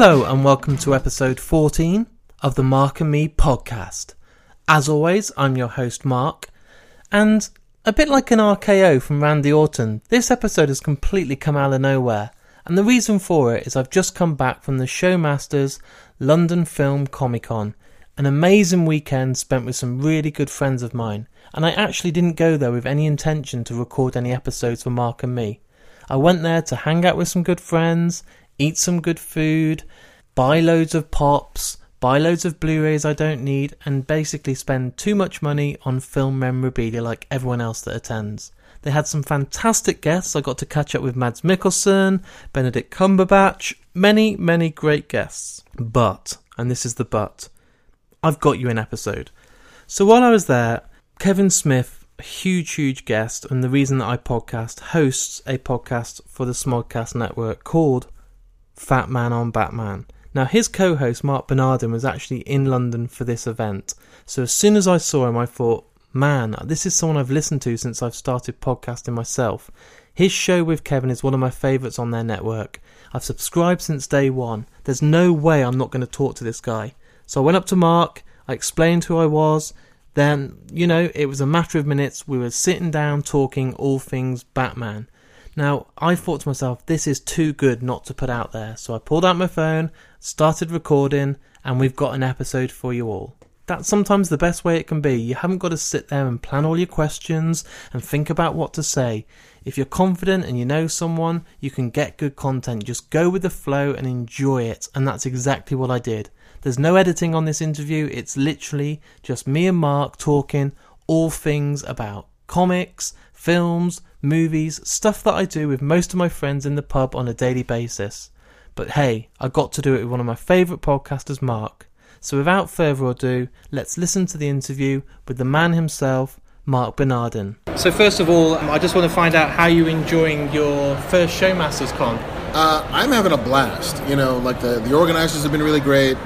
Hello and welcome to episode 14 of the Mark and Me podcast. As always, I'm your host Mark, and a bit like an RKO from Randy Orton, this episode has completely come out of nowhere. And the reason for it is I've just come back from the Showmasters London Film Comic Con, an amazing weekend spent with some really good friends of mine. And I actually didn't go there with any intention to record any episodes for Mark and me. I went there to hang out with some good friends, eat some good food, buy loads of pops, buy loads of Blu rays I don't need, and basically spend too much money on film memorabilia like everyone else that attends. They had some fantastic guests. I got to catch up with Mads Mikkelsen, Benedict Cumberbatch, many, many great guests. But, and this is the but, I've got you an episode. So while I was there, Kevin Smith, a huge, huge guest, and the reason that I podcast, hosts a podcast for the Smodcast Network called Fat Man on Batman. Now, his co host, Mark Bernardin, was actually in London for this event. So as soon as I saw him, I thought, man, this is someone I've listened to since I've started podcasting myself. His show with Kevin is one of my favourites on their network. I've subscribed since day one. There's no way I'm not going to talk to this guy. So I went up to Mark, I explained who I was. Then, you know, it was a matter of minutes. We were sitting down talking all things Batman. Now, I thought to myself, this is too good not to put out there. So I pulled out my phone, started recording, and we've got an episode for you all. That's sometimes the best way it can be. You haven't got to sit there and plan all your questions and think about what to say. If you're confident and you know someone, you can get good content. Just go with the flow and enjoy it. And that's exactly what I did. There's no editing on this interview. It's literally just me and Mark talking all things about comics, films, movies, stuff that I do with most of my friends in the pub on a daily basis. But hey, I got to do it with one of my favourite podcasters, Mark. So without further ado, let's listen to the interview with the man himself, Mark Bernardin. So first of all, I just want to find out how you're enjoying your first Showmasters Con. Uh, I'm having a blast. You know, like the, the organizers have been really great.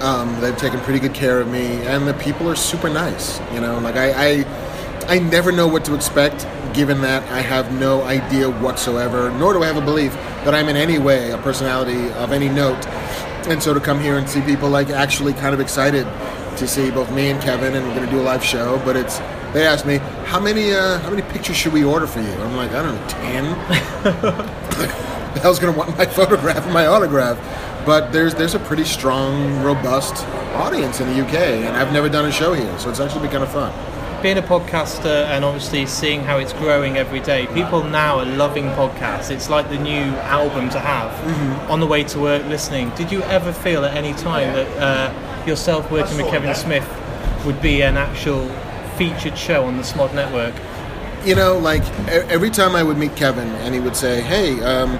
Um, they've taken pretty good care of me, and the people are super nice. You know, like I, I, I never know what to expect, given that I have no idea whatsoever, nor do I have a belief that I'm in any way a personality of any note and so to come here and see people like actually kind of excited to see both me and Kevin, and we're going to do a live show. But it's they asked me how many uh, how many pictures should we order for you? I'm like I don't know ten. the hell's going to want my photograph and my autograph? But there's there's a pretty strong, robust audience in the UK, and I've never done a show here, so it's actually been kind of fun being a podcaster and obviously seeing how it's growing every day, people now are loving podcasts. It's like the new album to have mm-hmm. on the way to work listening. Did you ever feel at any time that uh, yourself working with Kevin Smith would be an actual featured show on the Smod Network? You know, like every time I would meet Kevin and he would say, hey, um,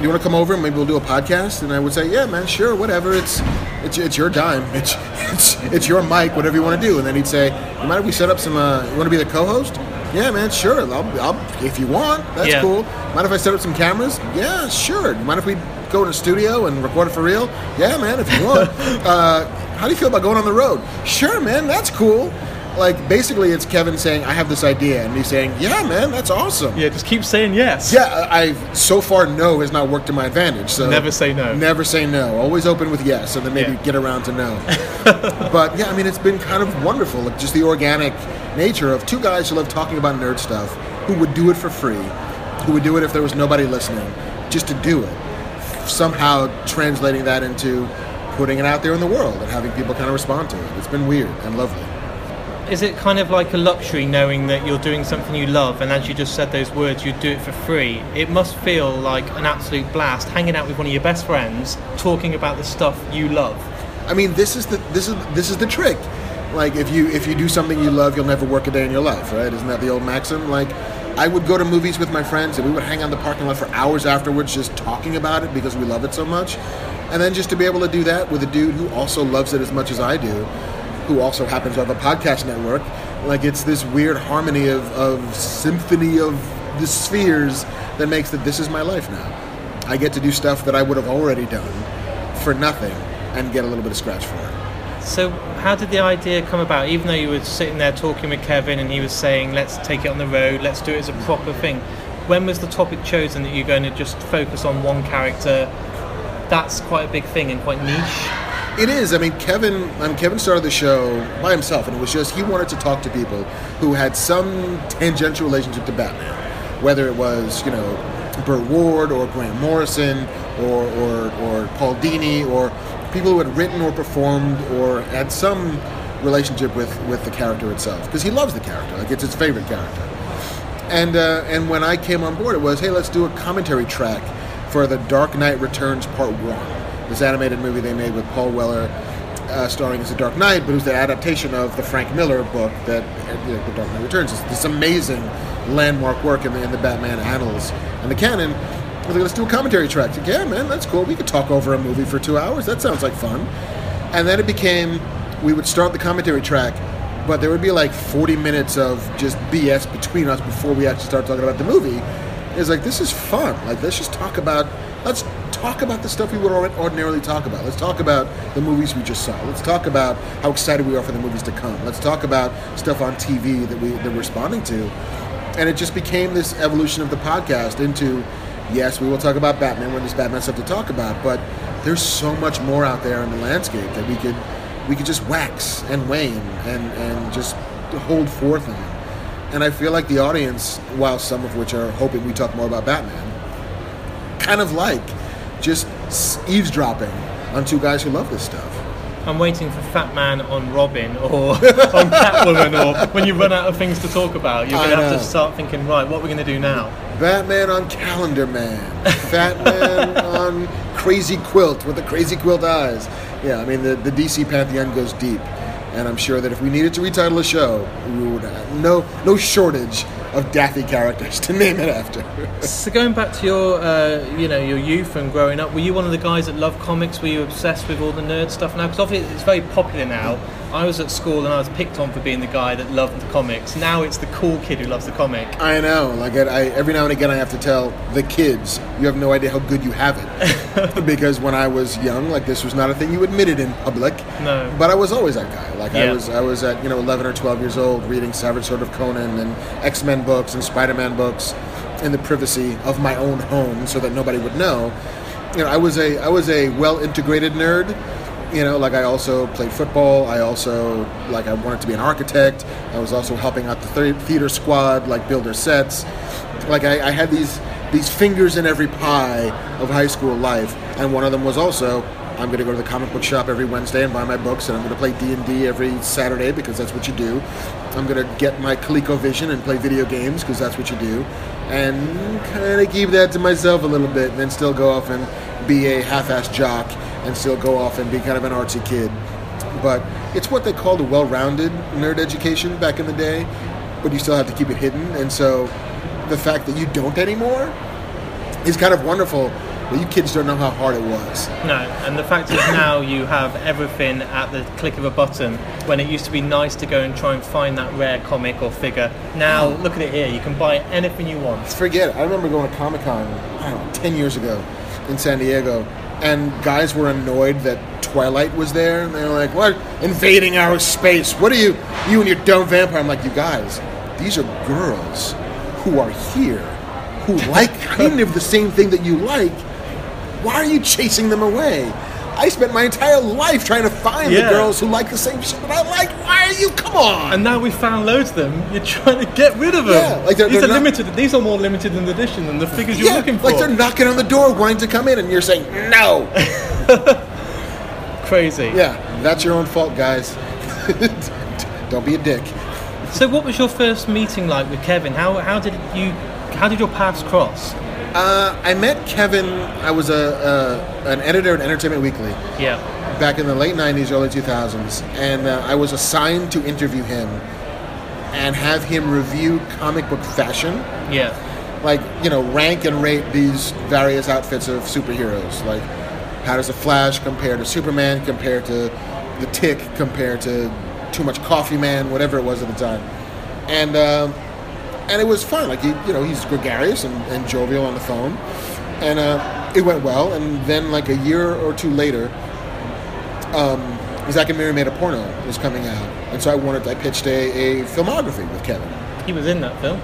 you want to come over maybe we'll do a podcast? And I would say, yeah, man, sure, whatever. It's it's, it's your dime. It's, it's it's your mic, whatever you want to do. And then he'd say, you mind if we set up some? Uh, you want to be the co-host? Yeah, man, sure. I'll, I'll if you want. That's yeah. cool. Mind if I set up some cameras? Yeah, sure. Mind if we go in a studio and record it for real? Yeah, man, if you want. uh, how do you feel about going on the road? Sure, man, that's cool like basically it's Kevin saying I have this idea and me saying yeah man that's awesome. Yeah just keep saying yes. Yeah I so far no has not worked to my advantage so never say no. never say no. Always open with yes and then maybe yeah. get around to no. But yeah I mean it's been kind of wonderful like just the organic nature of two guys who love talking about nerd stuff who would do it for free who would do it if there was nobody listening just to do it. Somehow translating that into putting it out there in the world and having people kind of respond to it. It's been weird and lovely is it kind of like a luxury knowing that you're doing something you love and as you just said those words you'd do it for free? It must feel like an absolute blast hanging out with one of your best friends talking about the stuff you love. I mean this is the this is this is the trick. Like if you if you do something you love you'll never work a day in your life right? Isn't that the old maxim? Like I would go to movies with my friends and we would hang on the parking lot for hours afterwards just talking about it because we love it so much. And then just to be able to do that with a dude who also loves it as much as I do who also happens to have a podcast network. Like it's this weird harmony of, of symphony of the spheres that makes that this is my life now. I get to do stuff that I would have already done for nothing and get a little bit of scratch for it. So, how did the idea come about? Even though you were sitting there talking with Kevin and he was saying, let's take it on the road, let's do it as a proper thing, when was the topic chosen that you're going to just focus on one character that's quite a big thing and quite niche. It is. I mean, Kevin. Um, Kevin started the show by himself, and it was just he wanted to talk to people who had some tangential relationship to Batman, whether it was you know Burt Ward or Grant Morrison or or, or Paul Dini or people who had written or performed or had some relationship with with the character itself because he loves the character. Like it's his favorite character. And uh, and when I came on board, it was hey, let's do a commentary track for the Dark Knight Returns Part One this animated movie they made with Paul Weller, uh, starring as the Dark Knight, but it was the adaptation of the Frank Miller book that you know, the Dark Knight Returns. It's this amazing landmark work in the, in the Batman annals and the canon. Like, let's do a commentary track. Like, yeah, man, that's cool. We could talk over a movie for two hours. That sounds like fun. And then it became, we would start the commentary track, but there would be like 40 minutes of just BS between us before we actually start talking about the movie. It's like, this is fun. Like, let's just talk about, let's talk about the stuff we would ordinarily talk about. Let's talk about the movies we just saw. Let's talk about how excited we are for the movies to come. Let's talk about stuff on TV that we that we're responding to. And it just became this evolution of the podcast into yes, we will talk about Batman when there's Batman stuff to talk about, but there's so much more out there in the landscape that we could we could just wax and wane and, and just hold forth on. And I feel like the audience, while some of which are hoping we talk more about Batman, kind of like just eavesdropping on two guys who love this stuff. I'm waiting for Fat Man on Robin or on Catwoman, or when you run out of things to talk about, you're going to have to start thinking, right, what are we going to do now? Batman on Calendar Man, Fat Man on Crazy Quilt with the crazy quilt eyes. Yeah, I mean, the, the DC pantheon goes deep. And I'm sure that if we needed to retitle a show, we would have no, no shortage of Daffy characters to name it after. so going back to your, uh, you know, your youth and growing up, were you one of the guys that loved comics? Were you obsessed with all the nerd stuff now? Because obviously it's very popular now. I was at school and I was picked on for being the guy that loved the comics. Now it's the cool kid who loves the comic. I know. Like I, every now and again, I have to tell the kids, you have no idea how good you have it, because when I was young, like this was not a thing you admitted in public. No. But I was always that guy. Like yeah. I was, I was at you know 11 or 12 years old, reading Savage Sword of Conan and X Men books and Spider Man books in the privacy of my own home, so that nobody would know. You know, I was a, I was a well integrated nerd you know like i also played football. I also like i wanted to be an architect. I was also helping out the theater squad like builder sets. Like I, I, had these these fingers in every pie of high school life and one of them was also i'm going to go to the comic book shop every wednesday and buy my books and i'm going to play d&d every saturday because that's what you do. I'm going to get my ColecoVision and play video games because that's what you do and kind of keep that to myself a little bit and then still go off and be a half-assed jock and still go off and be kind of an artsy kid. But it's what they called a well rounded nerd education back in the day, but you still have to keep it hidden. And so the fact that you don't anymore is kind of wonderful. But you kids don't know how hard it was. No, and the fact is now you have everything at the click of a button. When it used to be nice to go and try and find that rare comic or figure, now oh. look at it here. You can buy anything you want. Forget it. I remember going to Comic Con, I don't know, ten years ago in San Diego, and guys were annoyed that Twilight was there, and they were like, "What? Invading our space? What are you? You and your dumb vampire?" I'm like, "You guys, these are girls who are here, who like kind of the same thing that you like. Why are you chasing them away?" I spent my entire life trying to find yeah. the girls who like the same shit that I like. Why are you? Come on! And now we found loads of them. You're trying to get rid of them. Yeah, like they're, these they're are not, limited. These are more limited than the edition than the figures you're yeah, looking for. Like they're knocking on the door, wanting to come in, and you're saying no. Crazy. Yeah, that's your own fault, guys. Don't be a dick. So, what was your first meeting like with Kevin? How how did you how did your paths cross? Uh, I met Kevin. I was a, a, an editor at Entertainment Weekly. Yeah. Back in the late '90s, early 2000s, and uh, I was assigned to interview him and have him review comic book fashion. Yeah. Like you know, rank and rate these various outfits of superheroes. Like, how does the Flash compare to Superman? Compared to the Tick? Compared to Too Much Coffee Man? Whatever it was at the time. And. Um, and it was fun. Like he, you know, he's gregarious and, and jovial on the phone, and uh, it went well. And then, like a year or two later, um, Zack and Miri made a porno was coming out, and so I wanted, I pitched a, a filmography with Kevin. He was in that film.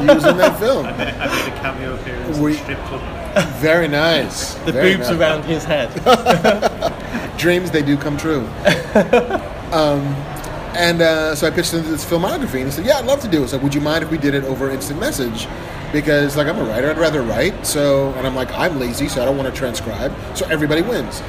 he was in that film. I made, I made a cameo appearance in Strip Club. Very nice. The Very boobs nice. around his head. dreams they do come true. um, and uh, so I pitched him this filmography, and he said, "Yeah, I'd love to do it." It's like, "Would you mind if we did it over instant message?" Because like I'm a writer, I'd rather write. So, and I'm like I'm lazy, so I don't want to transcribe. So everybody wins.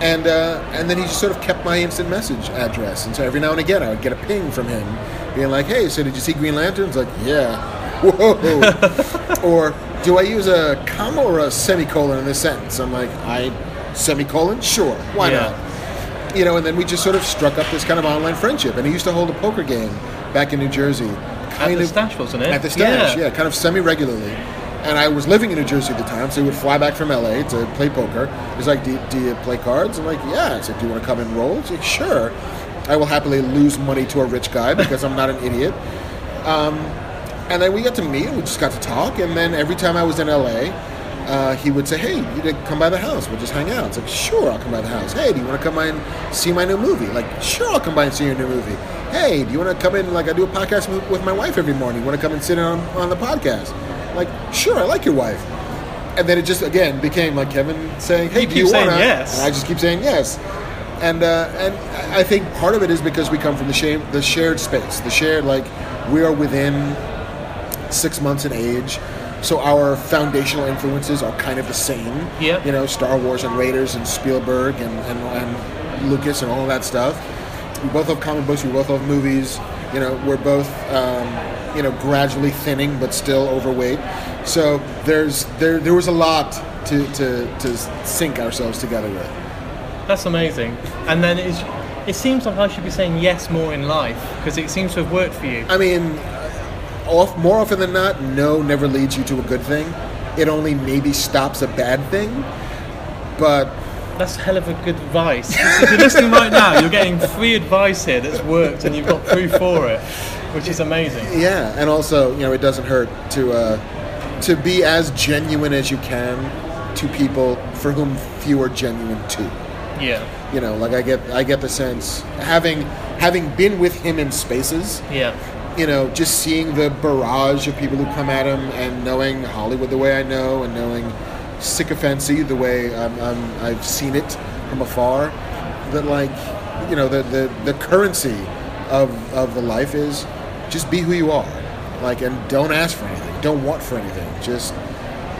And uh, and then he just sort of kept my instant message address, and so every now and again I would get a ping from him, being like, "Hey, so did you see Green Lanterns?" Like, "Yeah." Whoa. or do I use a comma or a semicolon in this sentence? I'm like, I semicolon, sure, why Yeah. not? You know, and then we just sort of struck up this kind of online friendship. And he used to hold a poker game back in New Jersey, At the of stash, wasn't it? at the stash, yeah. kind of semi regularly. And I was living in New Jersey at the time, so he would fly back from LA to play poker. He's like, do, do you play cards? I'm like, Yeah. I said, Do you want to come and roll? He's like, Sure. I will happily lose money to a rich guy because I'm not an idiot. Um, and then we got to meet, and we just got to talk. And then every time I was in LA, uh, he would say, "Hey, you to come by the house. We'll just hang out." It's like, "Sure, I'll come by the house." Hey, do you want to come by and see my new movie? Like, "Sure, I'll come by and see your new movie." Hey, do you want to come in? Like, I do a podcast with- my wife every morning. You want to come and sit on on the podcast? Like, "Sure, I like your wife." And then it just again became like Kevin saying, "Hey, You do you want to?" yes. And I just keep saying yes. And uh, and I think part of it is because we come from the shame, the shared space, the shared like we are within six months in age. So our foundational influences are kind of the same. Yeah. You know, Star Wars and Raiders and Spielberg and, and, and Lucas and all of that stuff. We both love comic books. We both love movies. You know, we're both um, you know gradually thinning but still overweight. So there's there there was a lot to to, to sync ourselves together with. That's amazing. And then it's, it seems like I should be saying yes more in life because it seems to have worked for you. I mean, off, more often than not, no never leads you to a good thing. It only maybe stops a bad thing. But That's hell of a good advice. if you're listening right now, you're getting free advice here that's worked and you've got proof for it, which is amazing. yeah, and also, you know, it doesn't hurt to uh, to be as genuine as you can to people for whom few are genuine to. Yeah. You know, like I get I get the sense having having been with him in spaces, Yeah. You know, just seeing the barrage of people who come at him and knowing Hollywood the way I know and knowing sycophancy the way um, um, I've seen it from afar, that like, you know, the, the, the currency of, of the life is just be who you are. Like, and don't ask for anything. Don't want for anything. Just,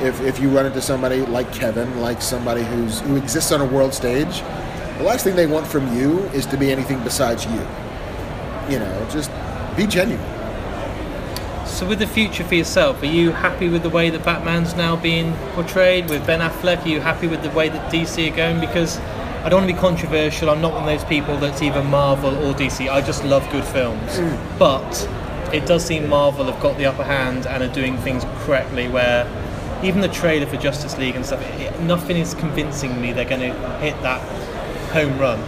if, if you run into somebody like Kevin, like somebody who's, who exists on a world stage, the last thing they want from you is to be anything besides you. You know, just be genuine. So, with the future for yourself, are you happy with the way that Batman's now being portrayed with Ben Affleck? Are you happy with the way that DC are going? Because I don't want to be controversial. I'm not one of those people that's either Marvel or DC. I just love good films. Mm. But it does seem Marvel have got the upper hand and are doing things correctly. Where even the trailer for Justice League and stuff, it, nothing is convincing me they're going to hit that home run.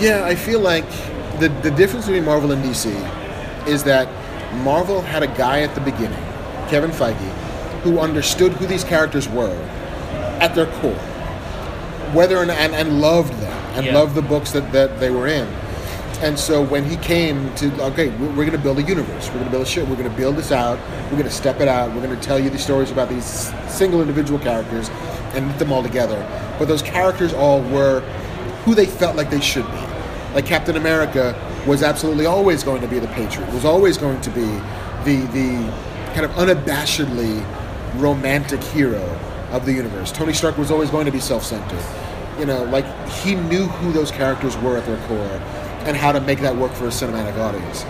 Yeah, I feel like the the difference between Marvel and DC is that Marvel had a guy at the beginning, Kevin Feige, who understood who these characters were at their core, whether and and, and loved them and Yeah. loved the books that, that they were in. And so when he came to, okay, we're, we're going to build a universe. We're going to build a shit. We're going to build this out. We're going to step it out. We're going to tell you these stories about these single individual characters and knit them all together. But those characters all were who they felt like they should be. Like Captain America was absolutely always going to be the patriot. Was always going to be the the kind of unabashedly romantic hero of the universe. Tony Stark was always going to be self-centered. You know, like he knew who those characters were at their core and how to make that work for a cinematic audience.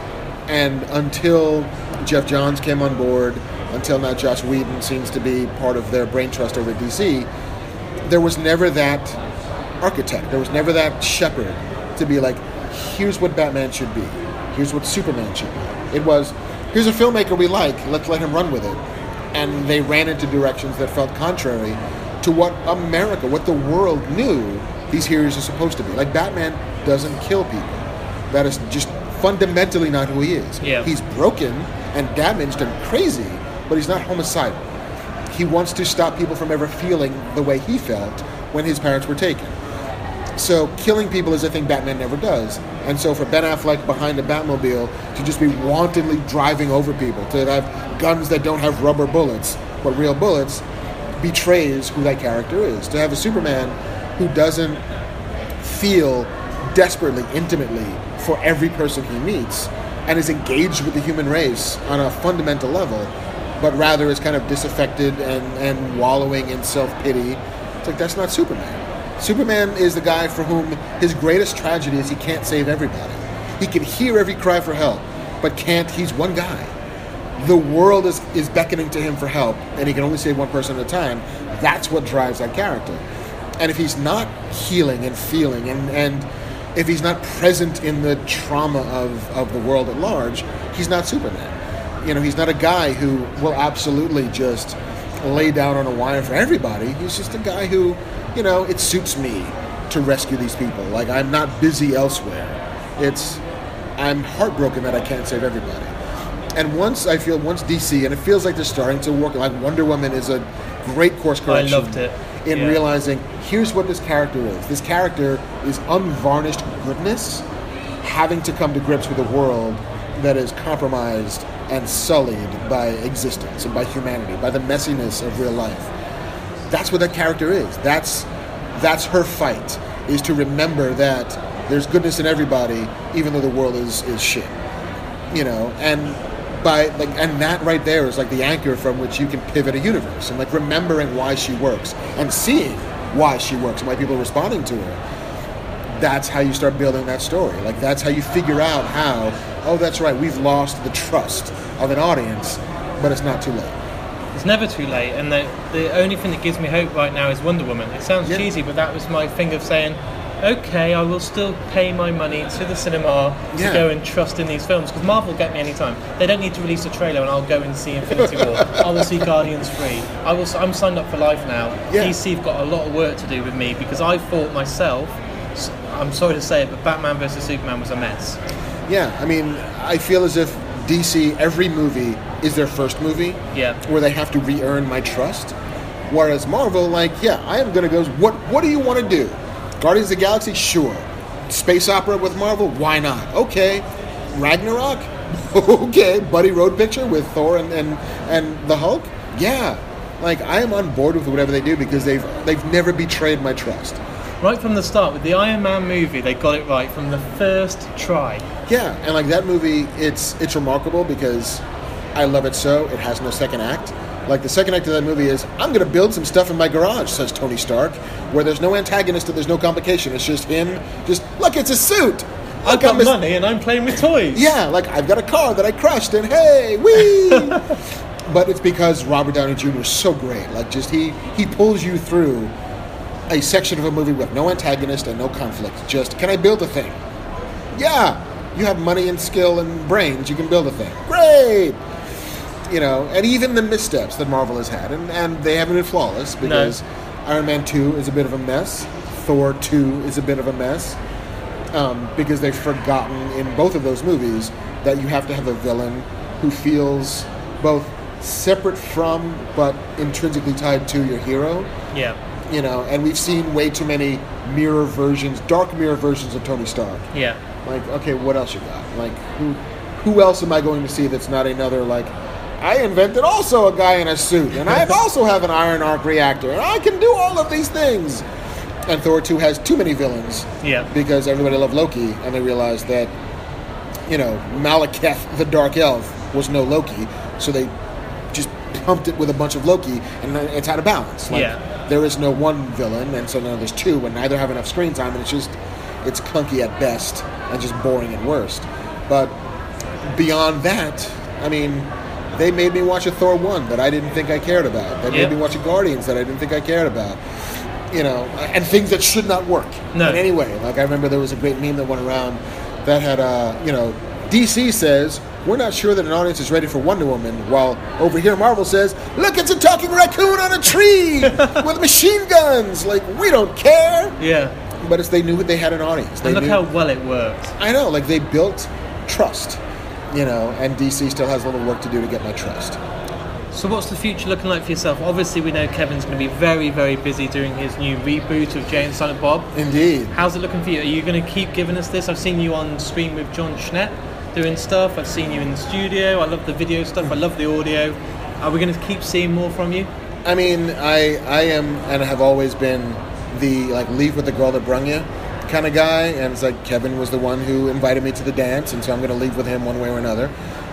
And until Geoff Johns came on board, until now Joss Whedon seems to be part of their brain trust over DC, there was never that architect. There was never that shepherd to be like, here's what Batman should be. Here's what Superman should be. It was, here's a filmmaker we like. Let's let him run with it. And they ran into directions that felt contrary to what America, what the world knew these heroes are supposed to be. Like Batman doesn't kill people. That is just fundamentally not who he is. Yeah. He's broken and damaged and crazy, but he's not homicidal he wants to stop people from ever feeling the way he felt when his parents were taken. So killing people is a thing Batman never does. And so for Ben Affleck behind a Batmobile to just be wantonly driving over people, to have guns that don't have rubber bullets but real bullets, betrays who that character is. To have a Superman who doesn't feel desperately, intimately for every person he meets and is engaged with the human race on a fundamental level, but rather is kind of disaffected and, and wallowing in self pity. It's like, that's not Superman. Superman is the guy for whom his greatest tragedy is he can't save everybody. He can hear every cry for help, but can't, he's one guy. The world is, is beckoning to him for help, and he can only save one person at a time. That's what drives that character. And if he's not healing and feeling, and, and if he's not present in the trauma of, of the world at large, he's not Superman. You know, he's not a guy who will absolutely just lay down on a wire for everybody. He's just a guy who, you know, it suits me to rescue these people. Like, I'm not busy elsewhere. It's, I'm heartbroken that I can't save everybody. And once I feel, once DC, and it feels like they're starting to work, like Wonder Woman is a great course correction. I loved it. In Yeah. realizing, here's what this character is. This character is unvarnished goodness, having to come to grips with a world that is compromised and sullied by existence and by humanity, by the messiness of real life. That's what that character is. That's that's her fight is to remember that there's goodness in everybody, even though the world is is shit. You know, and by like and that right there is like the anchor from which you can pivot a universe and like remembering why she works and seeing why she works and why people are responding to her that's how you start building that story. Like that's how you figure out how, oh, that's right, we've lost the trust of an audience, but it's not too late. It's never too late, and the, the only thing that gives me hope right now is Wonder Woman. It sounds Yeah. cheesy, but that was my thing of saying, okay, I will still pay my money to the cinema to Yeah. go and trust in these films because Marvel will get me anytime. They don't need to release a trailer, and I'll go and see Infinity War. I will see Guardians Three. I will. I'm signed up for life now. Yeah. DC have got a lot of work to do with me because I thought myself. I'm sorry to say it, but Batman vs Superman was a mess. Yeah, I mean, I feel as if DC, every movie is their first movie Yeah. where they have to re earn my trust. Whereas Marvel, like, yeah, I am going to go, what, what do you want to do? Guardians of the Galaxy? Sure. Space opera with Marvel? Why not? Okay. Ragnarok? okay. Buddy road picture with Thor and, and, and the Hulk? Yeah. Like, I am on board with whatever they do because they've, they've never betrayed my trust. Right from the start, with the Iron Man movie, they got it right from the first try. Yeah, and like that movie, it's it's remarkable because I love it so. It has no second act. Like the second act of that movie is, I'm going to build some stuff in my garage, says Tony Stark, where there's no antagonist and there's no complication. It's just him. Just look, it's a suit. I've got mis- money and I'm playing with toys. Yeah, like I've got a car that I crushed, and hey, wee. but it's because Robert Downey Jr. is so great. Like, just he he pulls you through a section of a movie with no antagonist and no conflict. Just can I build a thing? Yeah, you have money and skill and brains. You can build a thing. Great. You know, and even the missteps that Marvel has had, and, and they haven't been flawless because Iron Man 2 is a bit of a mess. Thor 2 is a bit of a mess um, because they've forgotten in both of those movies that you have to have a villain who feels both separate from but intrinsically tied to your hero. Yeah. You know, and we've seen way too many mirror versions, dark mirror versions of Tony Stark. Yeah. Like, okay, what else you got? Like, who who else am I going to see that's not another like? I invented also a guy in a suit, and I also have an iron arc reactor, and I can do all of these things. And Thor 2 has too many villains Yeah. because everybody loved Loki, and they realized that, you know, Malekith, the Dark Elf, was no Loki, so they just pumped it with a bunch of Loki, and it's out of balance. Like, Yeah. There is no one villain, and so now there's two, and neither have enough screen time, and it's just, it's clunky at best, and just boring at worst. But beyond that, I mean, they made me watch a Thor 1 that I didn't think I cared about. They Yeah. made me watch a Guardians that I didn't think I cared about you know, and things that should not work No. in any way. Like I remember there was a great meme that went around that had, uh, you know, DC says we're not sure that an audience is ready for Wonder Woman, while over here Marvel says, look, it's a talking raccoon on a tree with machine guns. Like we don't care, Yeah. but it's they knew they had an audience. They And look knew, how well it worked. I know, like they built trust, you know, and DC still has a little work to do to get my trust. So, what's the future looking like for yourself? Obviously, we know Kevin's going to be very, very busy doing his new reboot of Jay and Silent Bob. Indeed. How's it looking for you? Are you going to keep giving us this? I've seen you on screen with Jon Schnepp doing stuff. I've seen you in the studio. I love the video stuff. I love the audio. Are we going to keep seeing more from you? I mean, I I am and have always been the like leave with the girl that brung you kind of guy, and it's like Kevin was the one who invited me to the dance, and so I'm going to leave with him one way or another.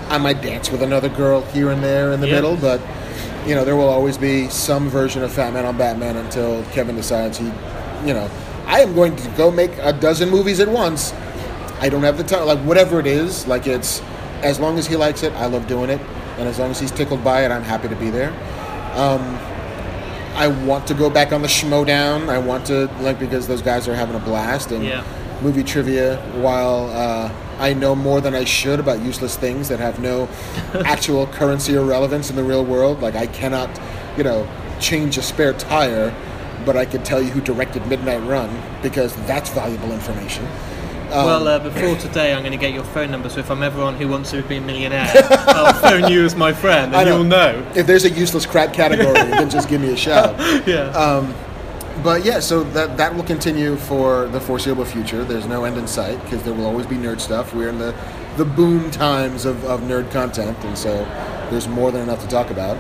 I might dance with another girl here and there in the Yeah. middle, but you know there will always be some version of Fat Man on Batman until Kevin decides he, you know, I am going to go make a dozen movies at once. I don't have the time. Like whatever it is, like it's as long as he likes it, I love doing it, and as long as he's tickled by it, I'm happy to be there. Um, I want to go back on the Schmoedown. I want to like because those guys are having a blast and Yeah. movie trivia. While uh, I know more than I should about useless things that have no actual currency or relevance in the real world, like I cannot, you know, change a spare tire, but I could tell you who directed Midnight Run because that's valuable information. Um, well, uh, before today, I'm going to get your phone number. So if I'm ever on Who Wants to Be a Millionaire, I'll phone you as my friend, and know. you'll know. If there's a useless crap category, then just give me a shout. Yeah. Um, but yeah, so that that will continue for the foreseeable future. There's no end in sight because there will always be nerd stuff. We're in the the boom times of, of nerd content, and so there's more than enough to talk about.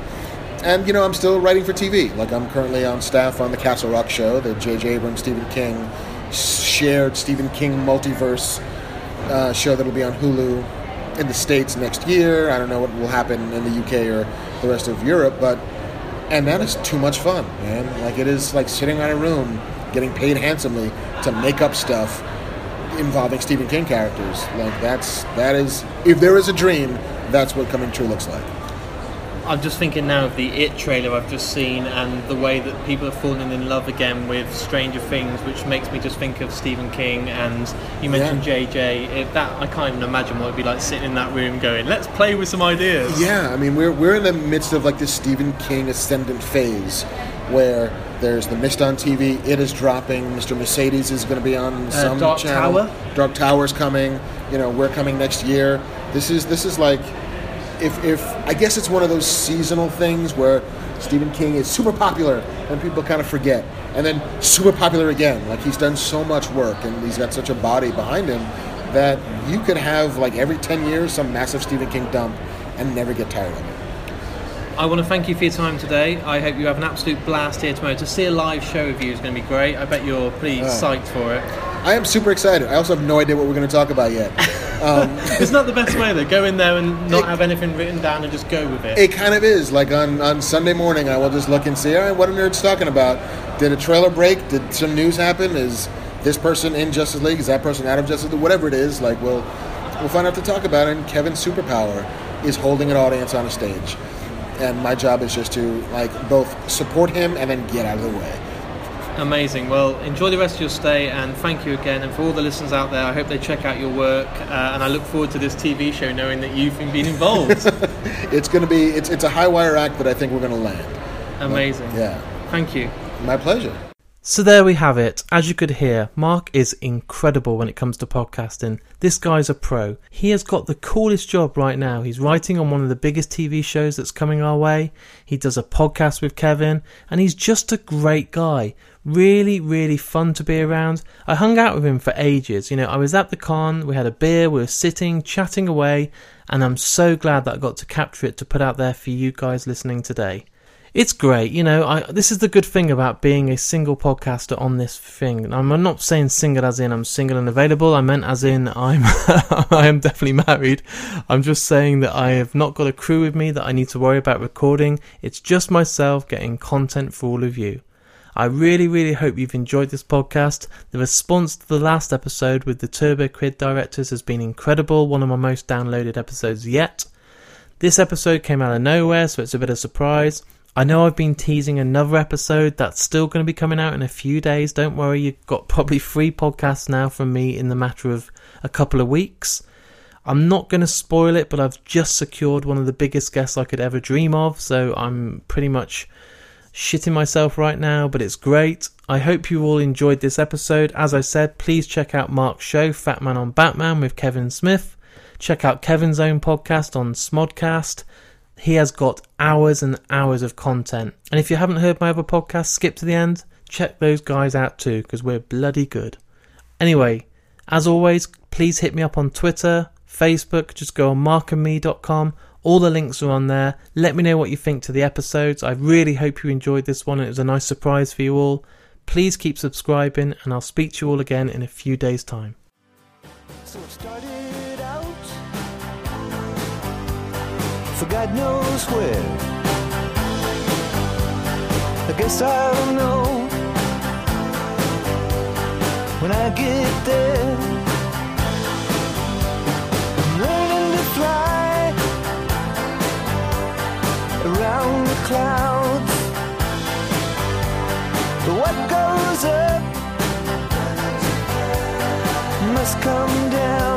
And you know, I'm still writing for TV. Like I'm currently on staff on the Castle Rock show, the J.J. Abrams Stephen King shared Stephen King multiverse uh, show that'll be on Hulu in the states next year. I don't know what will happen in the UK or the rest of Europe, but and that is too much fun, man. Like it is like sitting around a room, getting paid handsomely to make up stuff involving Stephen King characters. Like that's that is if there is a dream, that's what coming true looks like. I'm just thinking now of the It trailer I've just seen and the way that people are falling in love again with Stranger Things, which makes me just think of Stephen King. And you mentioned JJ. It, that I can't even imagine what it'd be like sitting in that room going, "Let's play with some ideas." Yeah, I mean we're we're in the midst of like this Stephen King ascendant phase where there's the Mist on TV, it is dropping, Mr. Mercedes is going to be on some Uh, Dark channel. Tower? Dark Tower's coming. You know, we're coming next year. This is this is like if if I guess it's one of those seasonal things where Stephen King is super popular and people kind of forget, and then super popular again. Like he's done so much work and he's got such a body behind him that you could have like every ten years some massive Stephen King dump and never get tired of it. I want to thank you for your time today. I hope you have an absolute blast here tomorrow. To see a live show of you is going to be great. I bet you're pretty oh. psyched for it. I am super excited. I also have no idea what we're going to talk about yet. Um, It's not the best way though. Go in there and not It- have anything written down and just go with it. it kind of is. Like on, on Sunday morning, I will just look and see, all right, what are nerds talking about? Did a trailer break? Did some news happen? Is this person in Justice League? Is that person out of Justice League? Whatever it is, like we'll we'll find out to talk about it. And Kevin's superpower is holding an audience on a stage, and my job is just to like both support him and then get out of the way. Amazing. Well, enjoy the rest of your stay and thank you again. And for all the listeners out there, I hope they check out your work. Uh, and I look forward to this TV show knowing that you've been involved. It's going to be it's it's a high wire act that I think we're going to land. Amazing. Yeah, Thank you. my pleasure. So there we have it. As you could hear, Mark is incredible when it comes to podcasting. This guy's a pro. He has got the coolest job right now. He's writing on one of the biggest TV shows that's coming our way. He does a podcast with Kevin, and he's just a great guy. Really, really fun to be around. I hung out with him for ages. You know, I was at the con, we had a beer, we were sitting, chatting away, and I'm so glad that I got to capture it to put out there for you guys listening today. It's great, you know. I, this is the good thing about being a single podcaster on this thing. I'm, not saying single as in I'm single and available. I meant as in I'm I am definitely married. I'm just saying that I have not got a crew with me that I need to worry about recording. It's just myself getting content for all of you. I really, really hope you've enjoyed this podcast. The response to the last episode with the Turbo Kid directors has been incredible. One of my most downloaded episodes yet. This episode came out of nowhere, so it's a bit of a surprise. I know I've been teasing another episode that's still going to be coming out in a few days. Don't worry, you've got probably three podcasts now from me in the matter of a couple of weeks. I'm not going to spoil it, but I've just secured one of the biggest guests I could ever dream of, so I'm pretty much shitting myself right now, but it's great. I hope you all enjoyed this episode. As I said, please check out Mark's show, Fat Man on Batman with Kevin Smith. Check out Kevin's own podcast on Smodcast. He has got hours and hours of content. And if you haven't heard my other podcast, skip to the end. Check those guys out too, because we're bloody good. Anyway, as always, please hit me up on Twitter, Facebook, just go on markandme.com. All the links are on there. Let me know what you think to the episodes. I really hope you enjoyed this one. It was a nice surprise for you all. Please keep subscribing, and I'll speak to you all again in a few days' time. So for God knows where. I guess I'll know when I get there. I'm learning to fly around the clouds. But what goes up must come down.